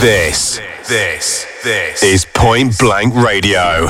This, this, this is Point Blank Radio.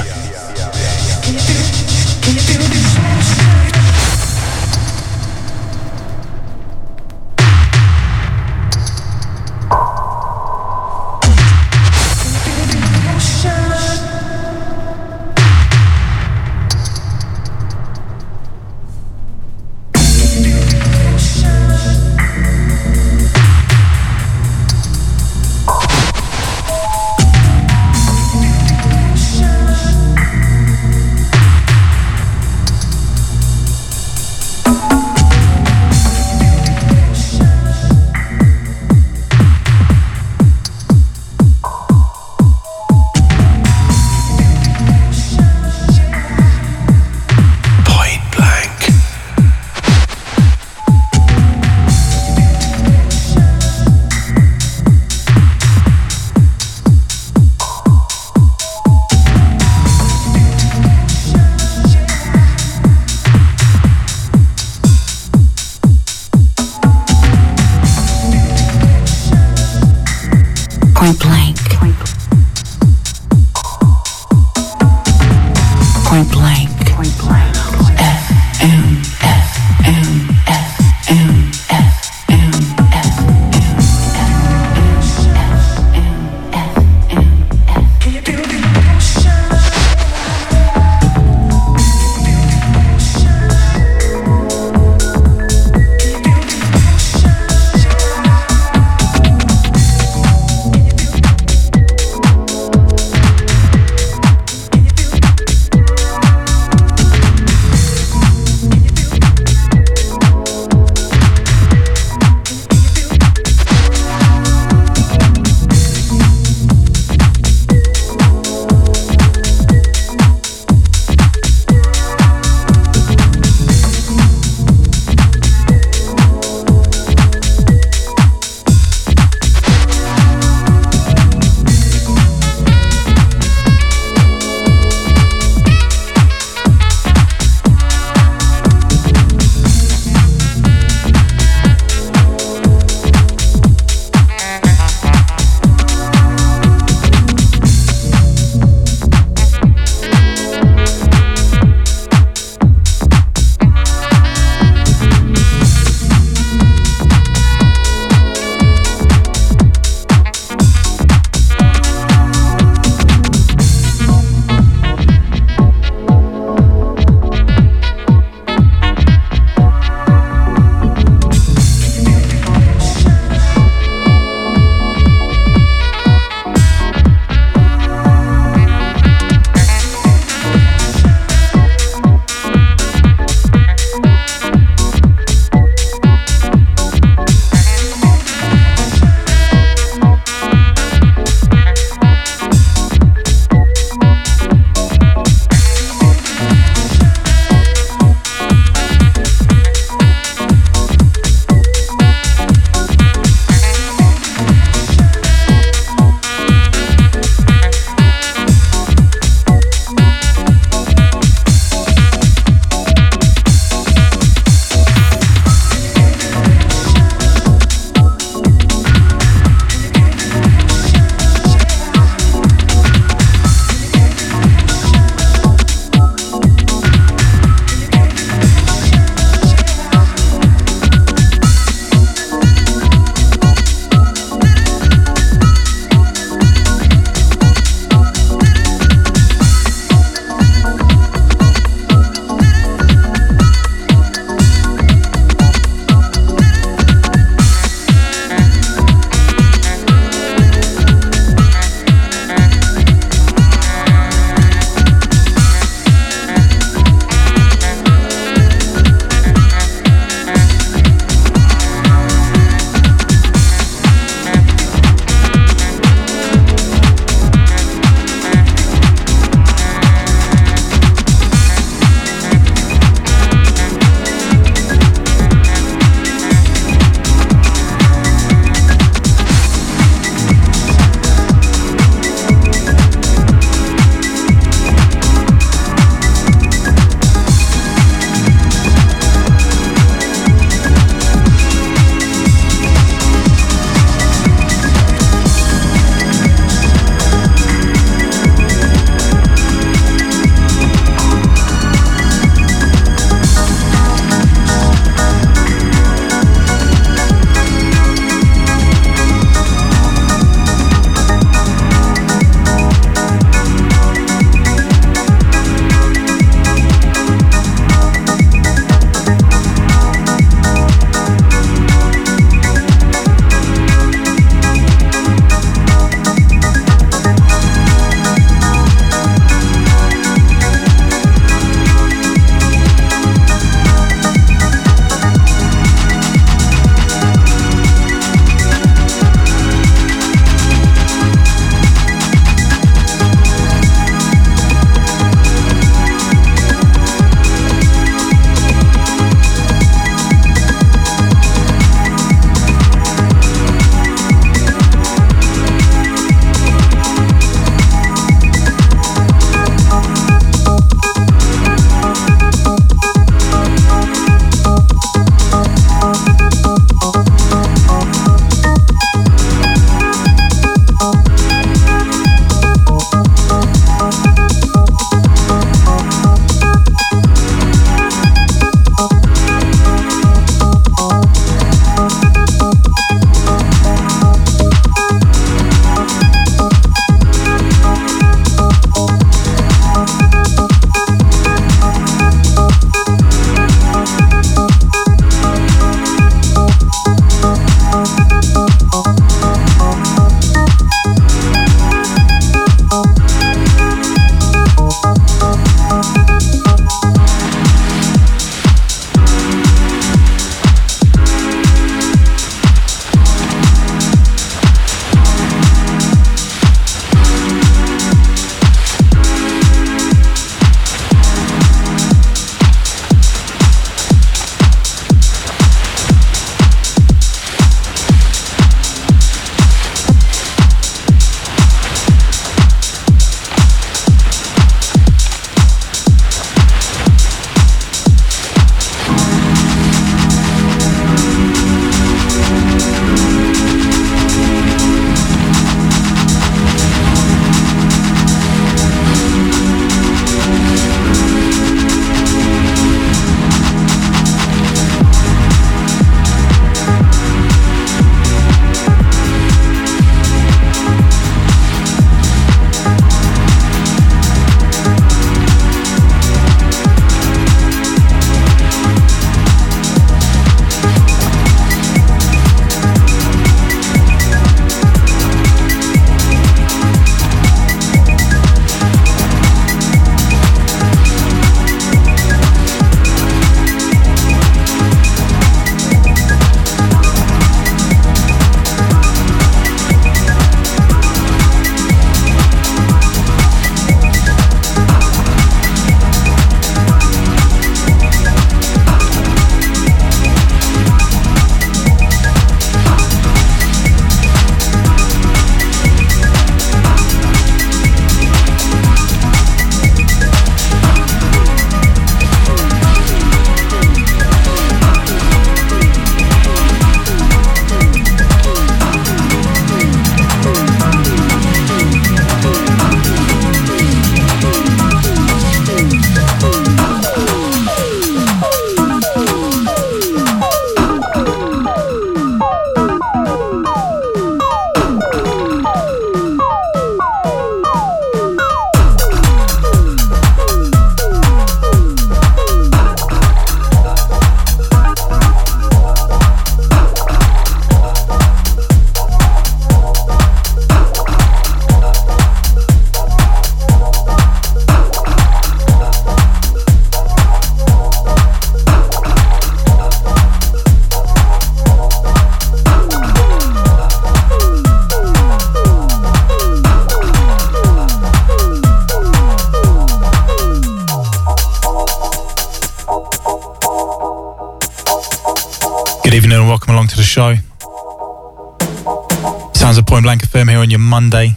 Monday.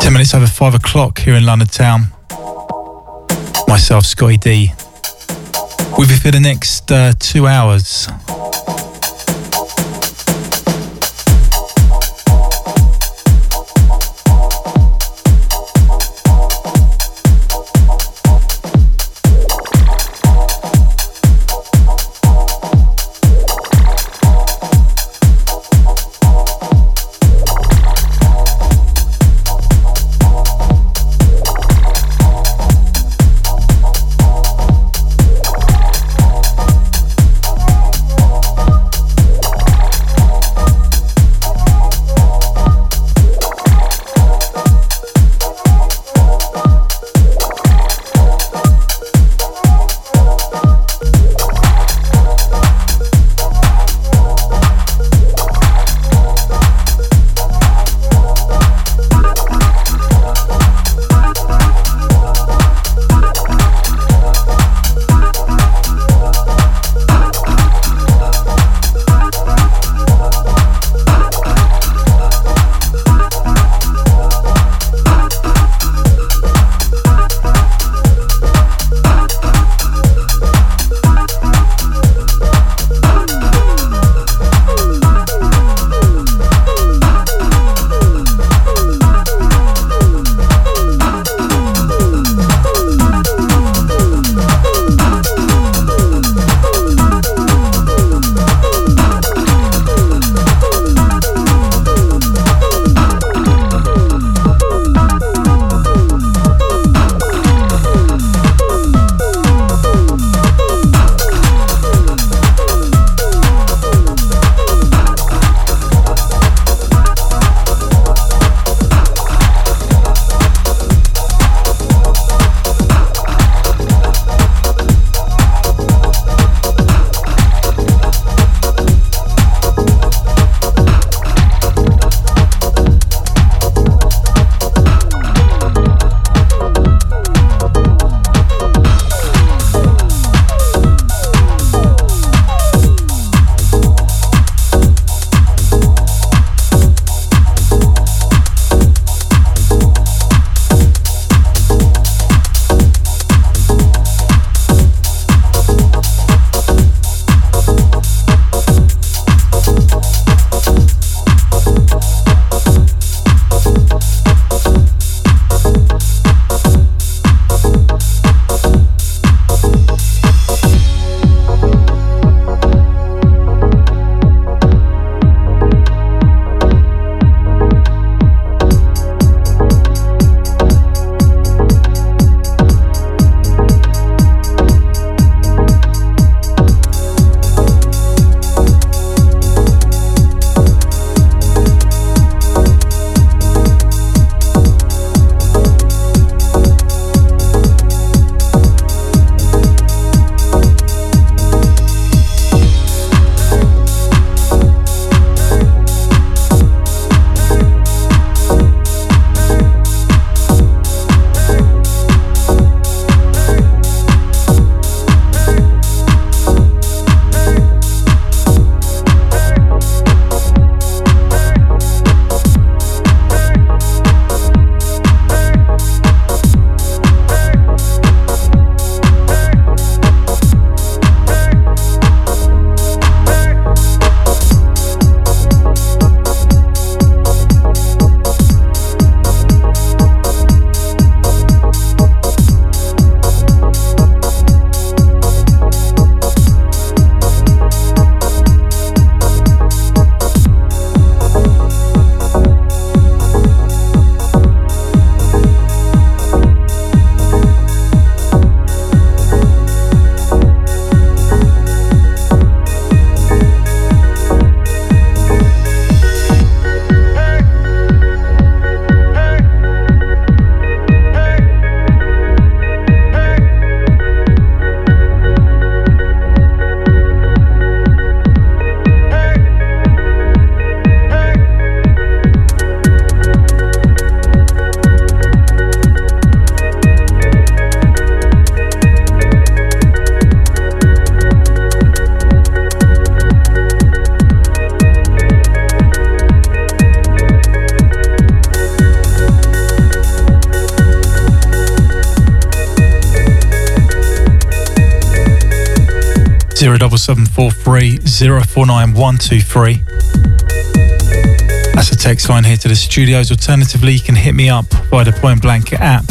10 minutes over 5 o'clock here in London town. Myself, Scottie D. With you for the next uh, two hours. 07743 049123. That's a text line here to the studios. Alternatively, you can hit me up via the Point Blank app.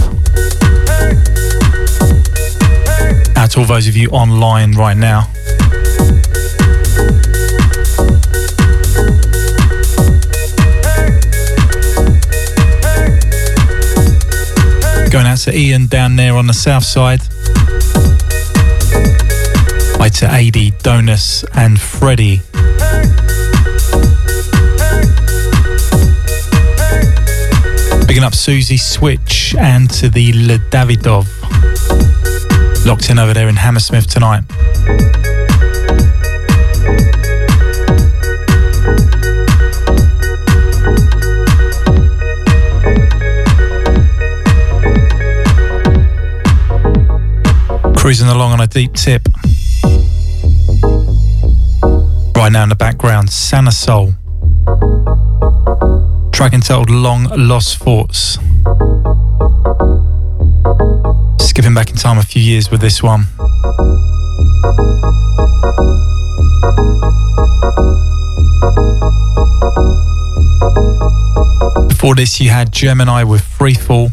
Out to all those of you online right now. Going out to Ian down there on the south side. To AD, Donus, and Freddie. Picking up Susie Switch and to the Le Davidov. Locked in over there in Hammersmith tonight. Cruising along on a deep tip. Right now in the background, Sana Soul. Track entitled Long Lost Thoughts. Skipping back in time a few years with this one. Before this, you had Gemini with Freefall.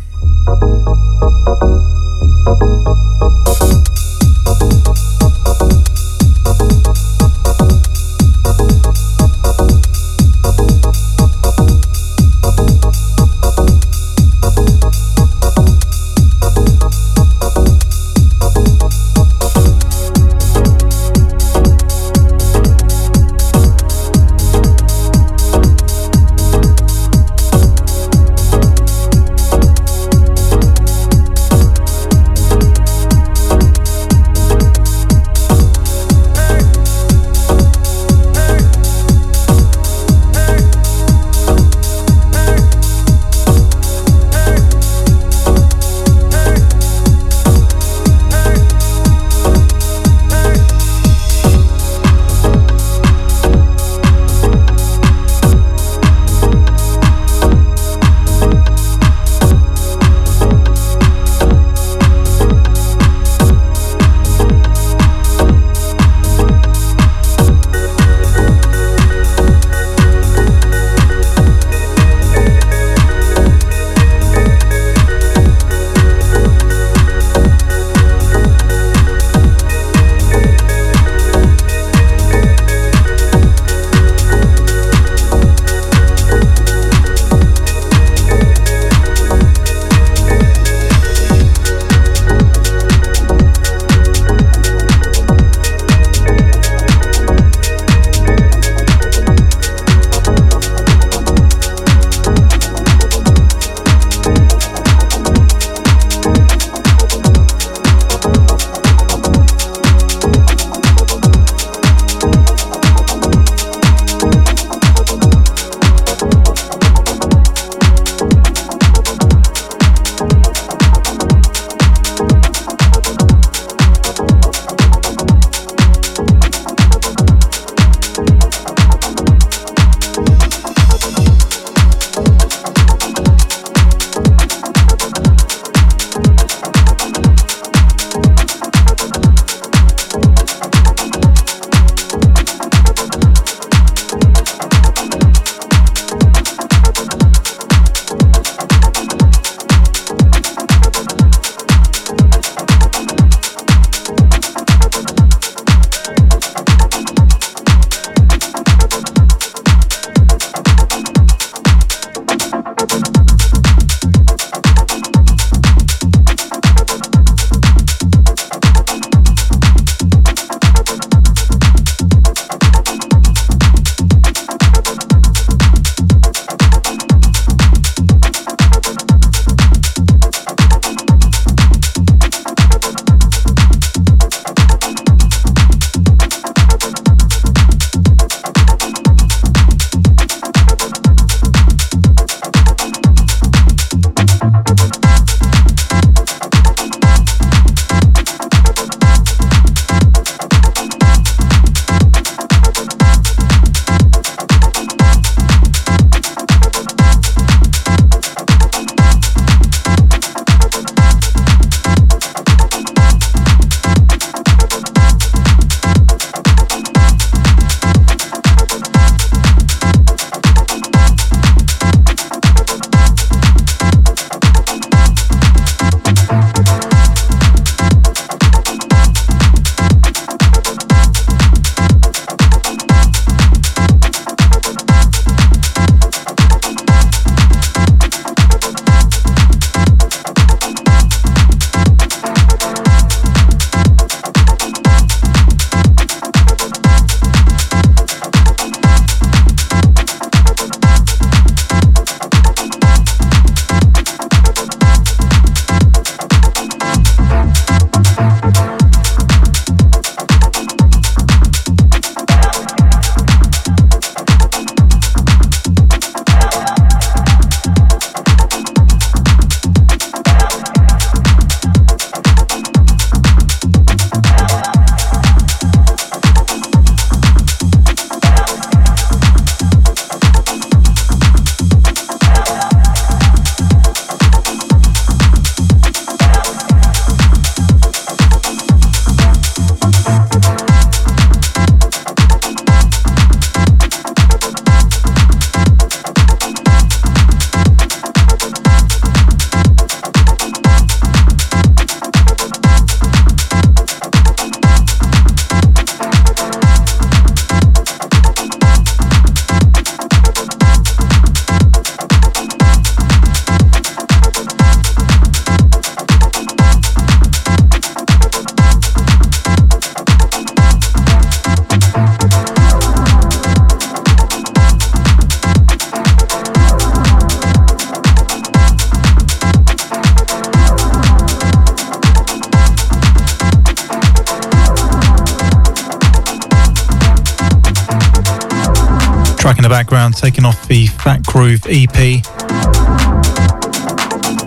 Groove EP.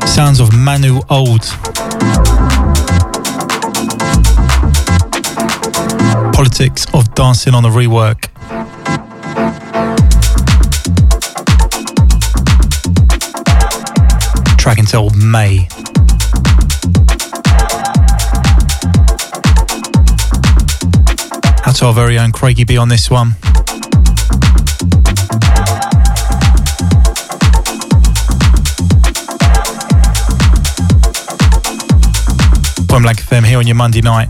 Sounds of Manu Old. Politics of Dancing on the Rework. Track until May. Out to our very own Craigie B on this one. Here on your Monday night.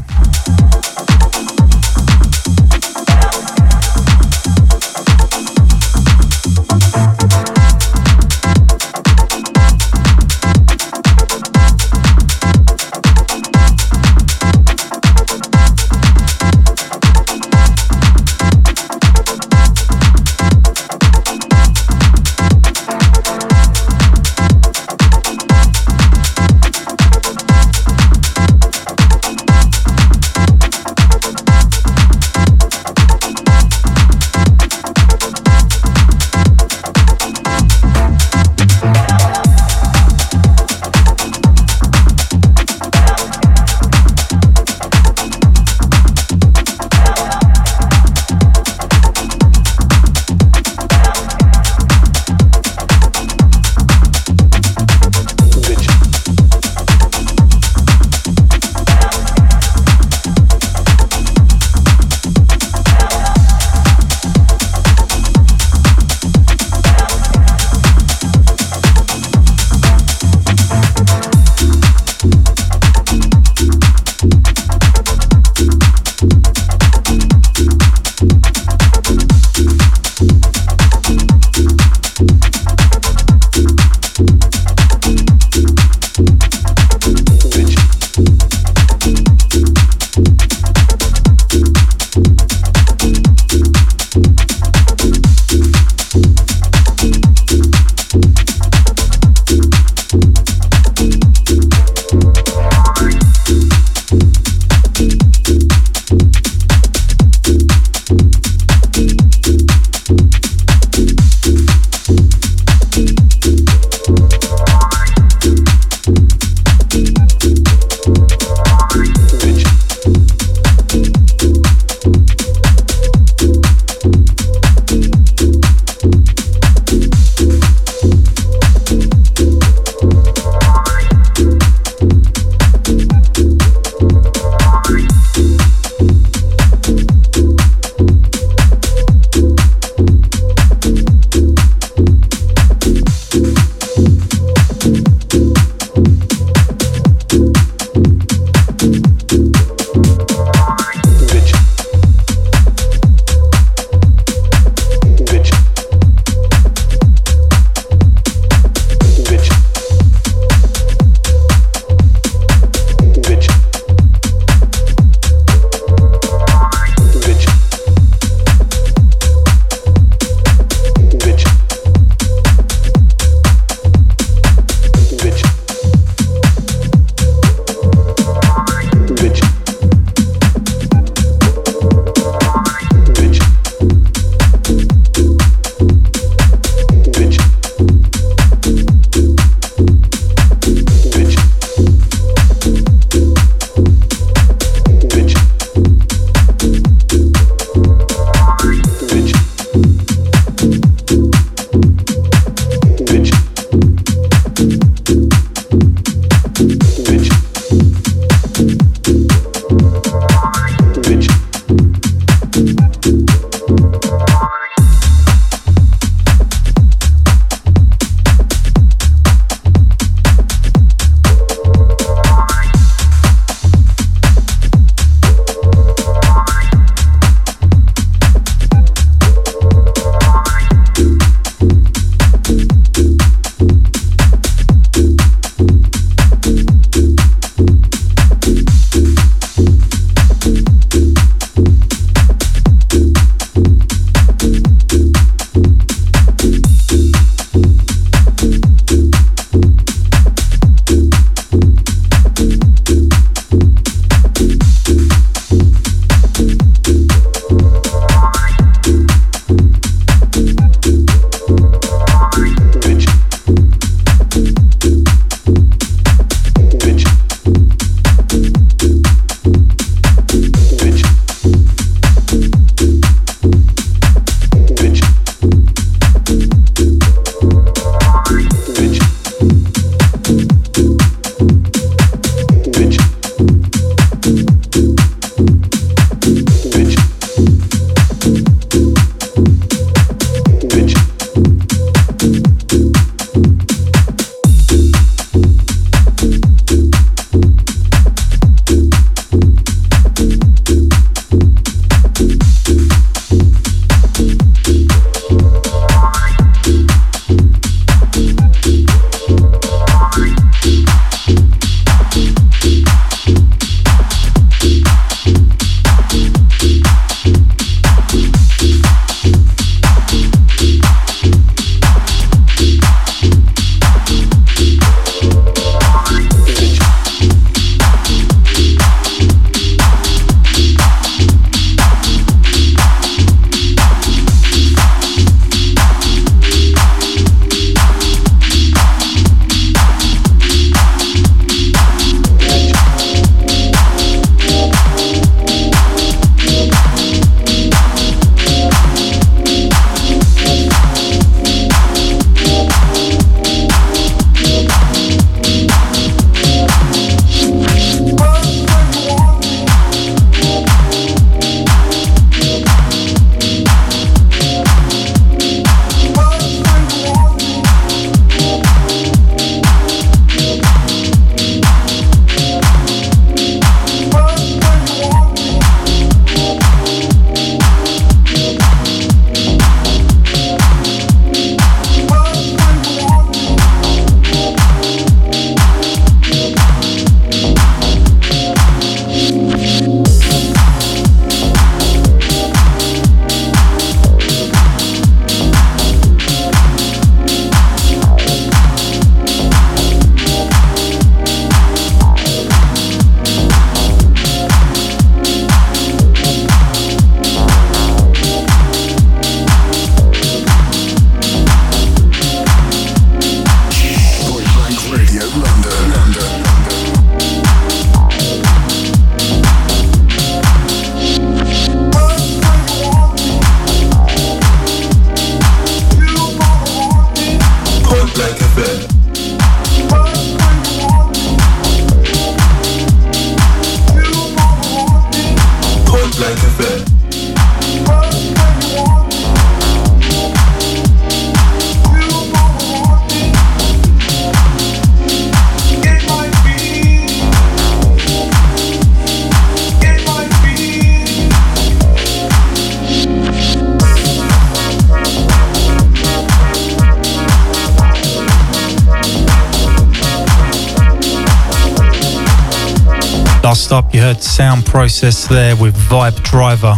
Sound Process there with Vibe Driver.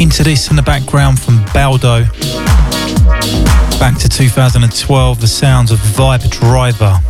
Into this in the background from Baldo. Back to 2012, the sounds of Vibe Driver.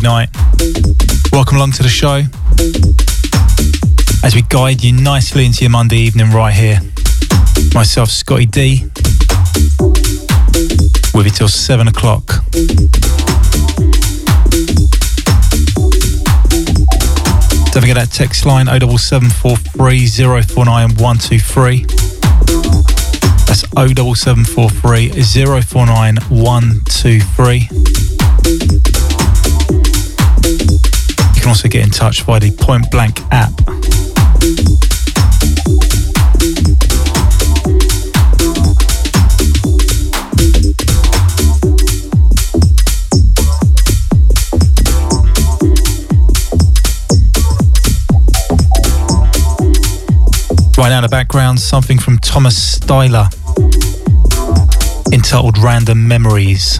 Monday night. Welcome along to the show as we guide you nicely into your Monday evening right here. Myself, Scottie D, with you till 7 o'clock. Don't forget that text line 07743 049 123. That's 07743 049 123. Can also get in touch via the Point Blank app. Right now in the background, something from Thomas Styler entitled Random Memories.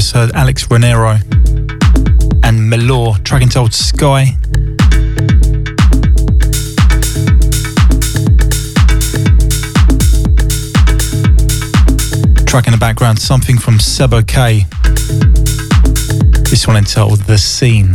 Just heard Alex Renero and Melor, track entitled Sky. Track in the background, something from Sebo K. This one entitled The Scene.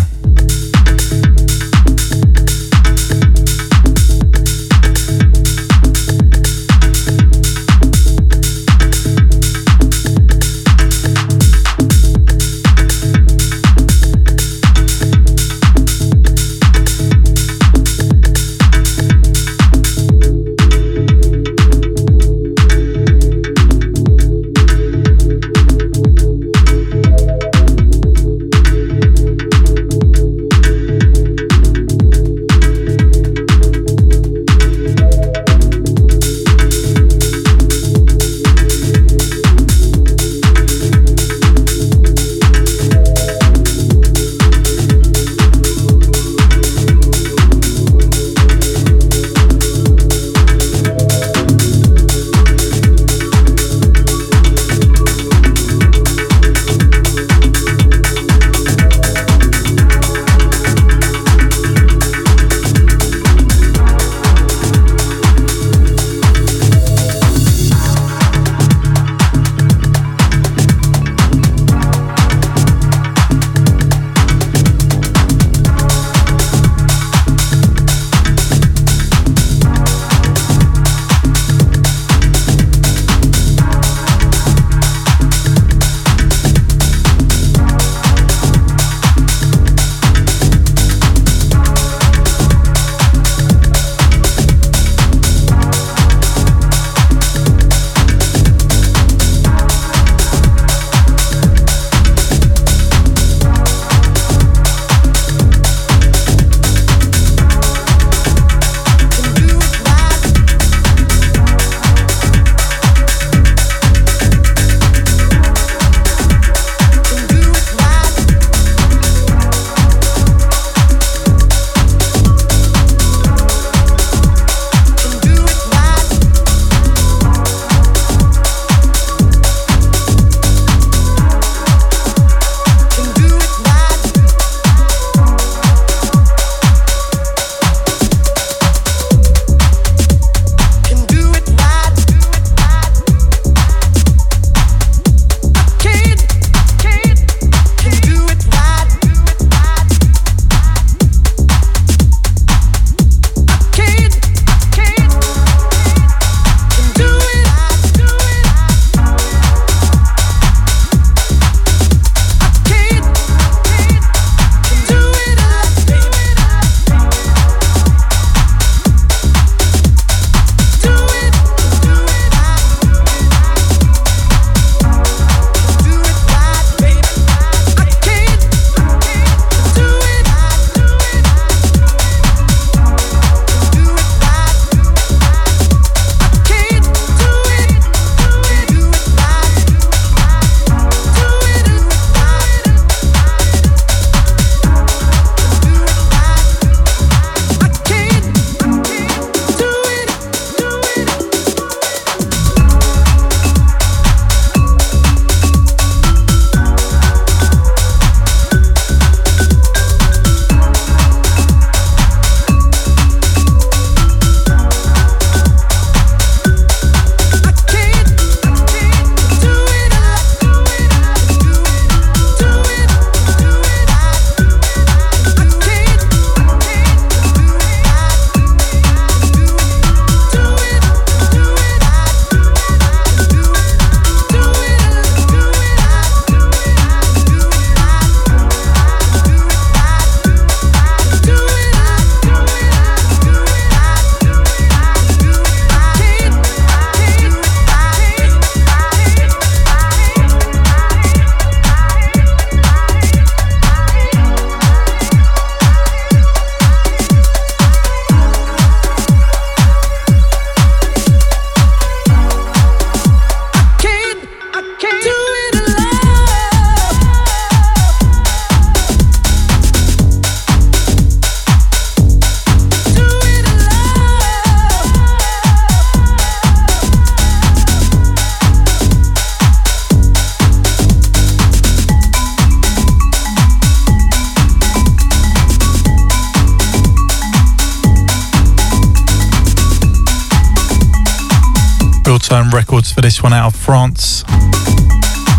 For this one out of France.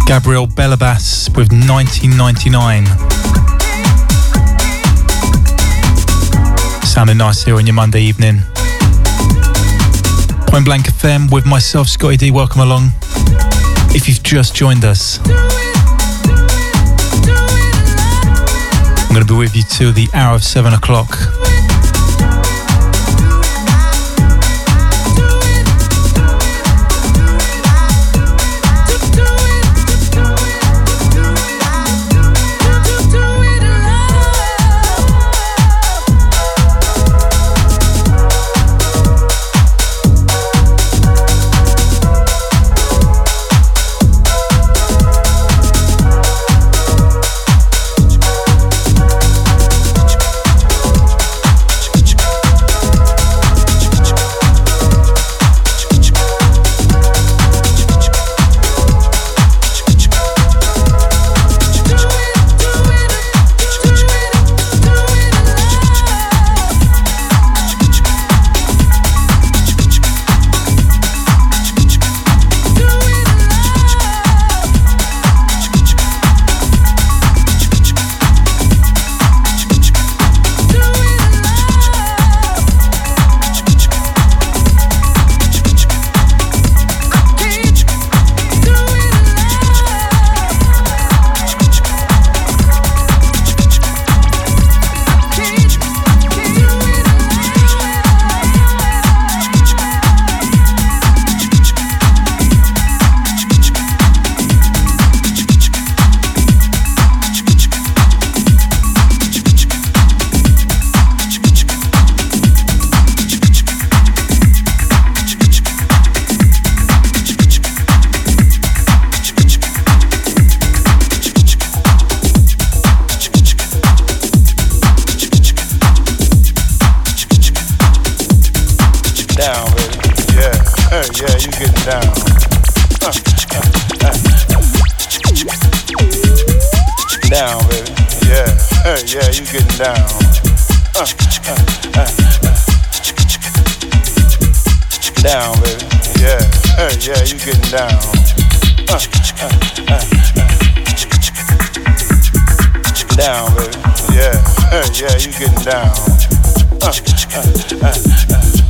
Gabriel Belabas with 1999. Sounding nice here on your Monday evening. Point Blank FM with myself, Scottie D. Welcome along. If you've just joined us, I'm going to be with you till the hour of 7 o'clock. down, baby. Yeah, uh, yeah, you getting down. Uh, uh, uh, uh. Down, baby. Yeah, uh, yeah, you getting down. Uh, uh, uh, uh.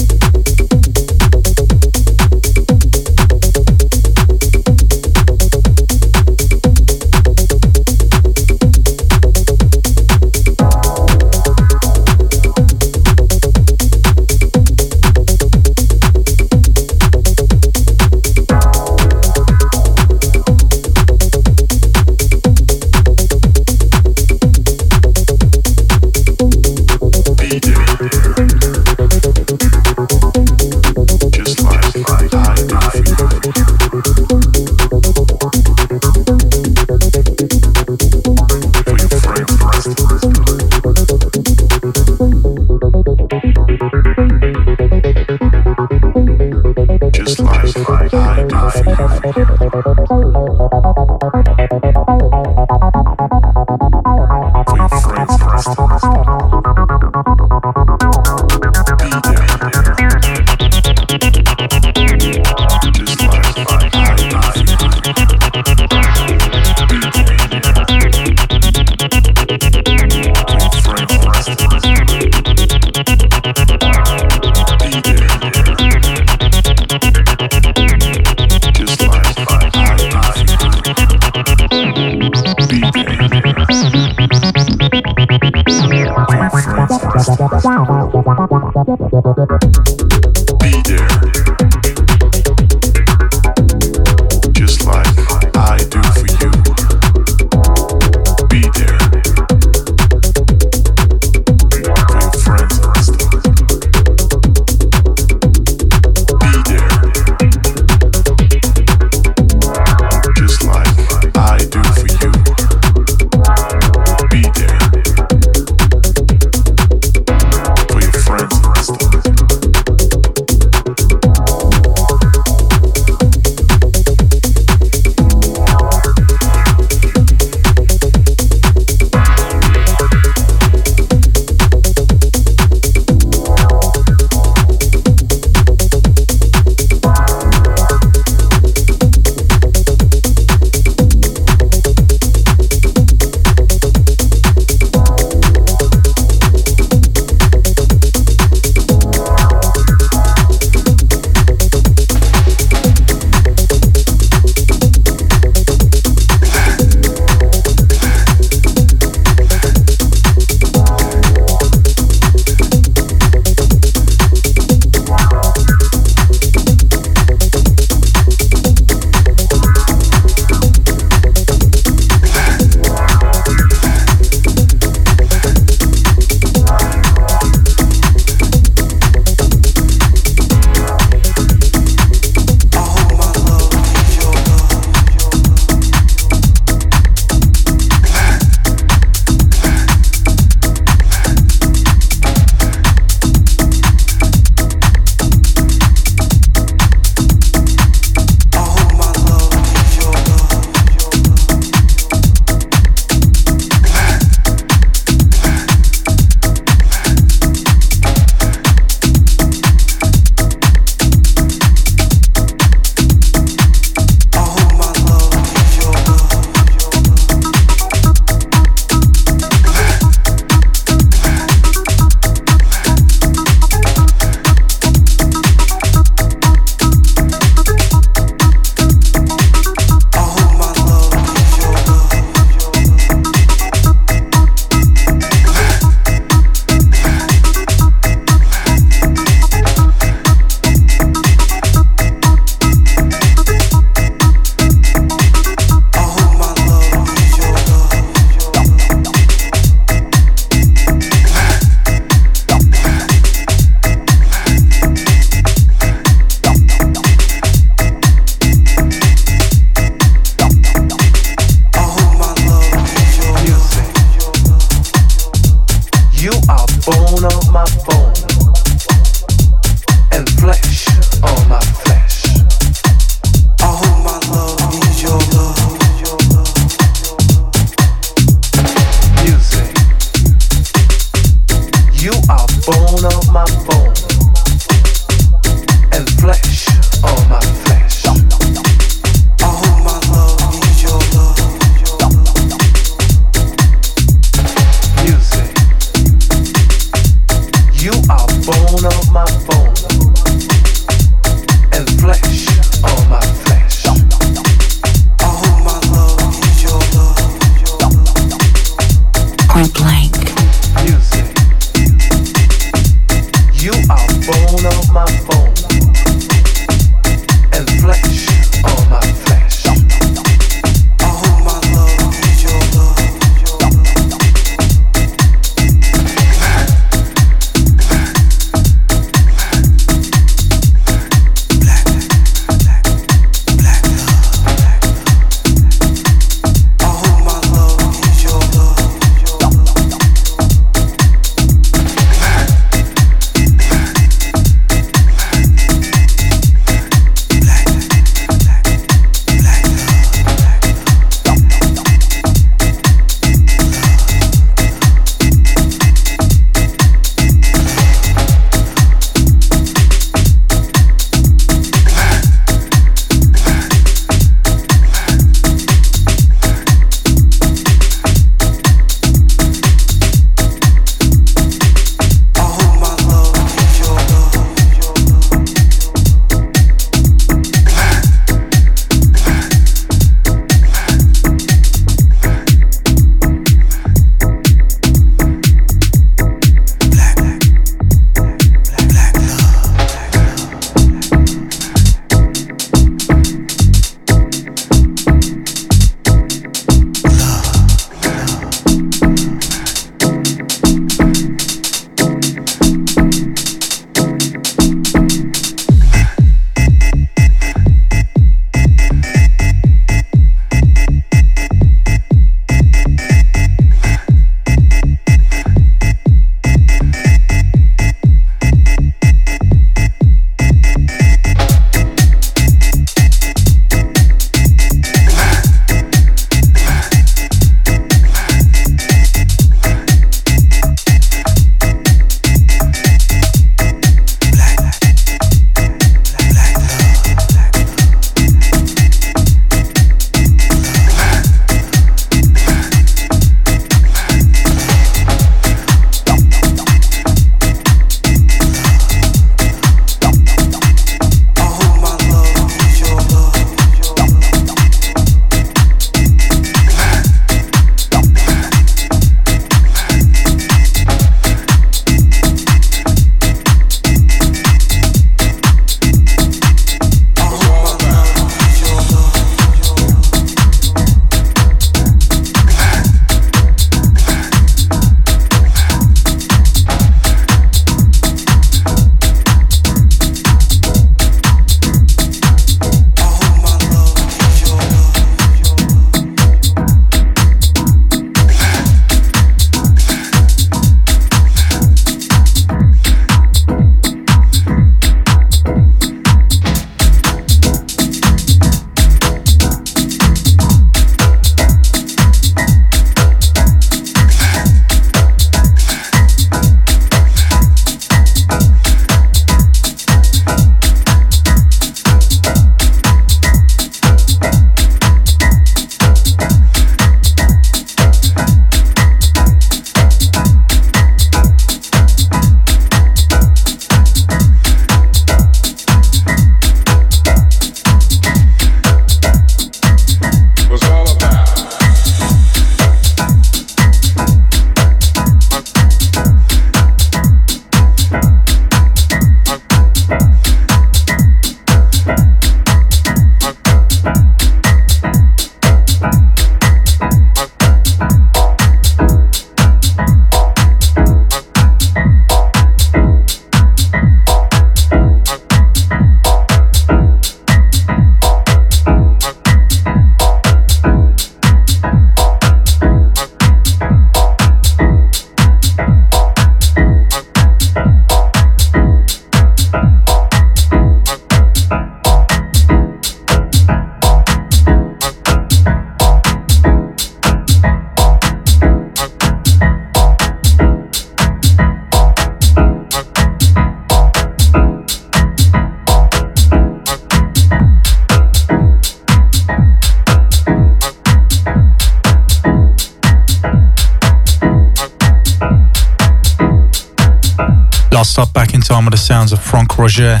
Roger.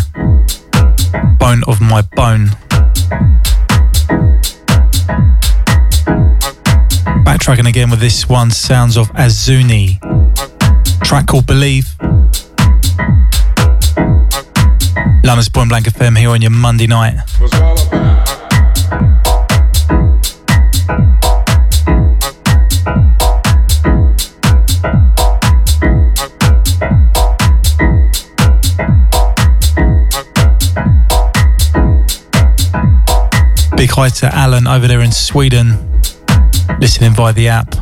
Bone of my bone. Backtracking again with this one, sounds of Azuni. Track called Believe. London's Point Blank FM here on your Monday night. Big hi to Alan over there in Sweden, listening via the app.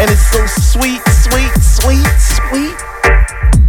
and it's so sweet, sweet, sweet, sweet.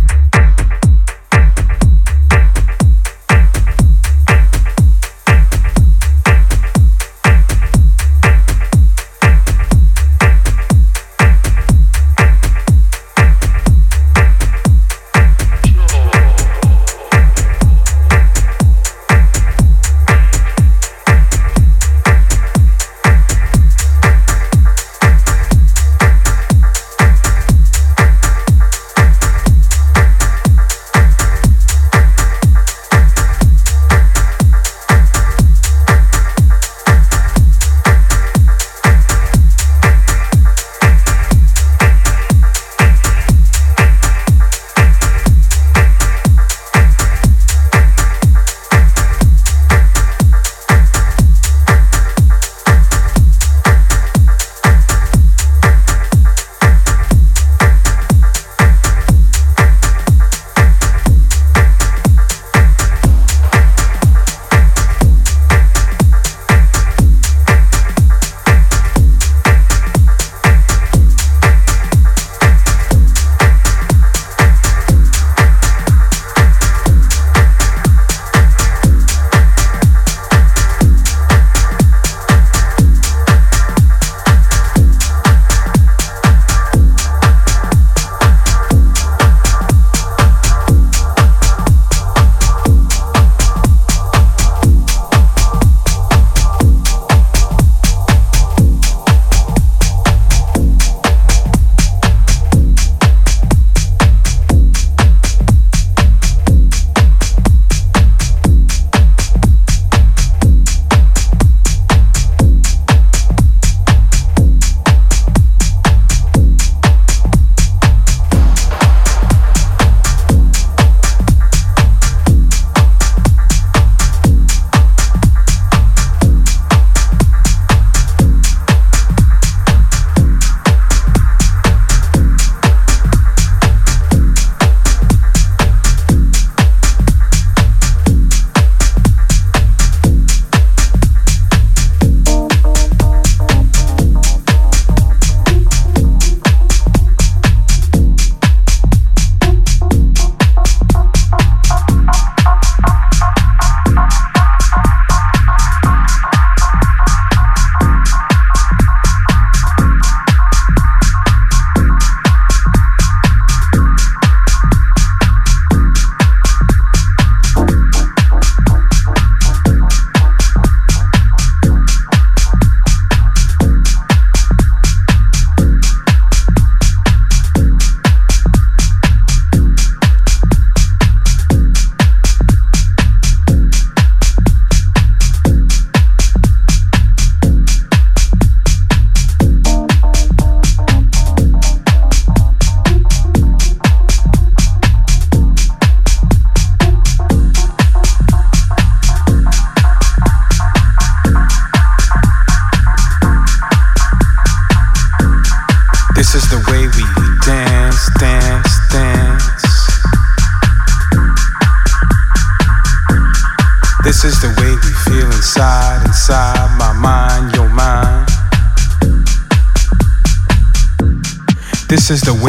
This is the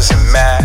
to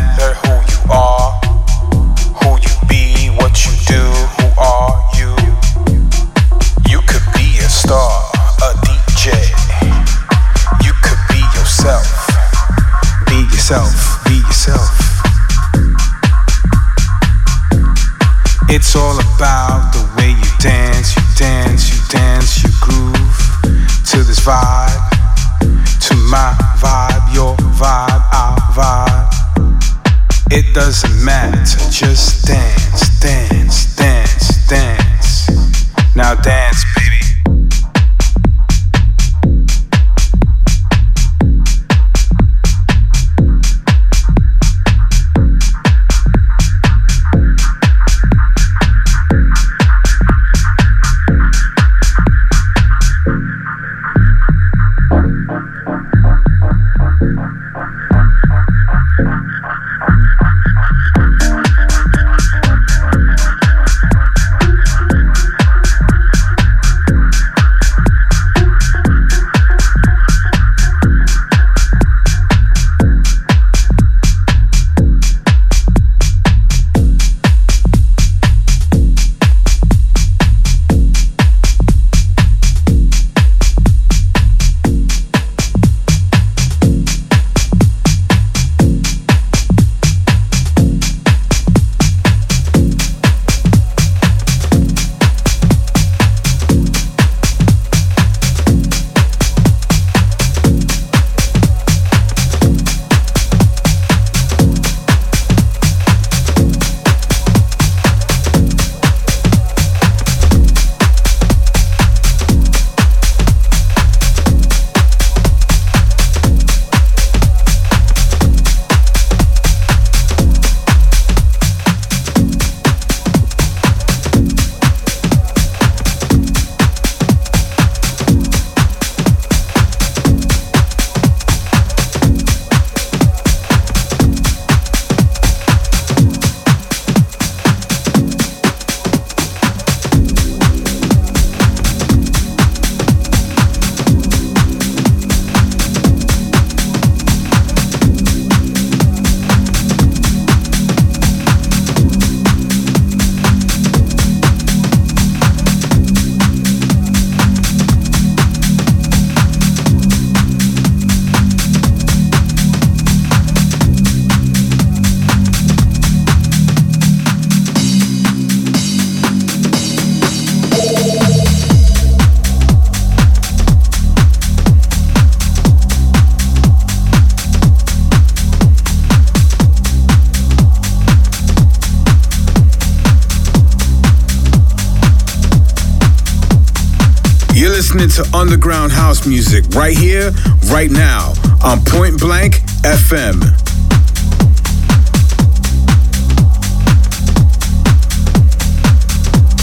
right here, right now on Point Blank FM.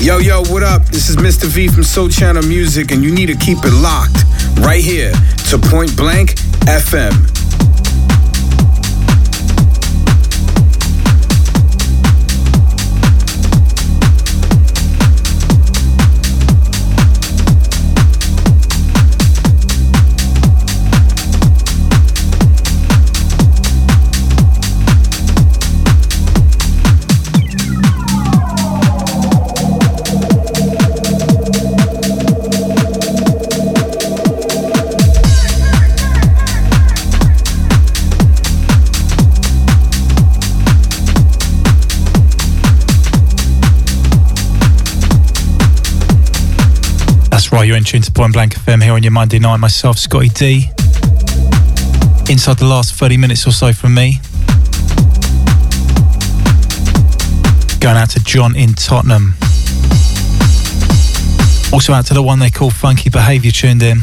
Yo, yo, what up? This is Mr. V from Sole Channel Music, and you need to keep it locked right here to Point Blank FM. Point Blank FM here on your Monday night. Myself, Scottie D. Inside the last 30 minutes or so from me. Going out to John in Tottenham. Also out to the one they call Funky Behaviour tuned in.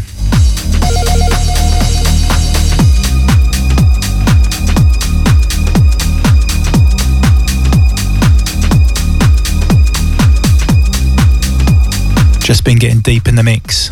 Just been getting deep in the mix.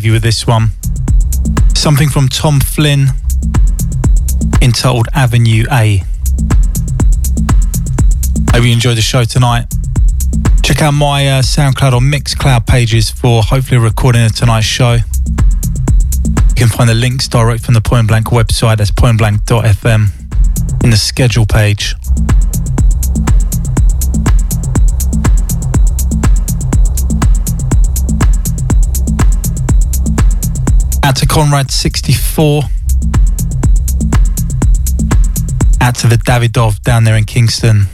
Leave you with this one. Something from Tom Flynn entitled Avenue A. Hope you enjoyed the show tonight. Check out my uh, SoundCloud or Mixcloud pages for hopefully recording of tonight's show. You can find the links direct from the Point Blank website. That's pointblank.fm in the schedule page. To Conrad64. Out to the Davidov down there in Kingston.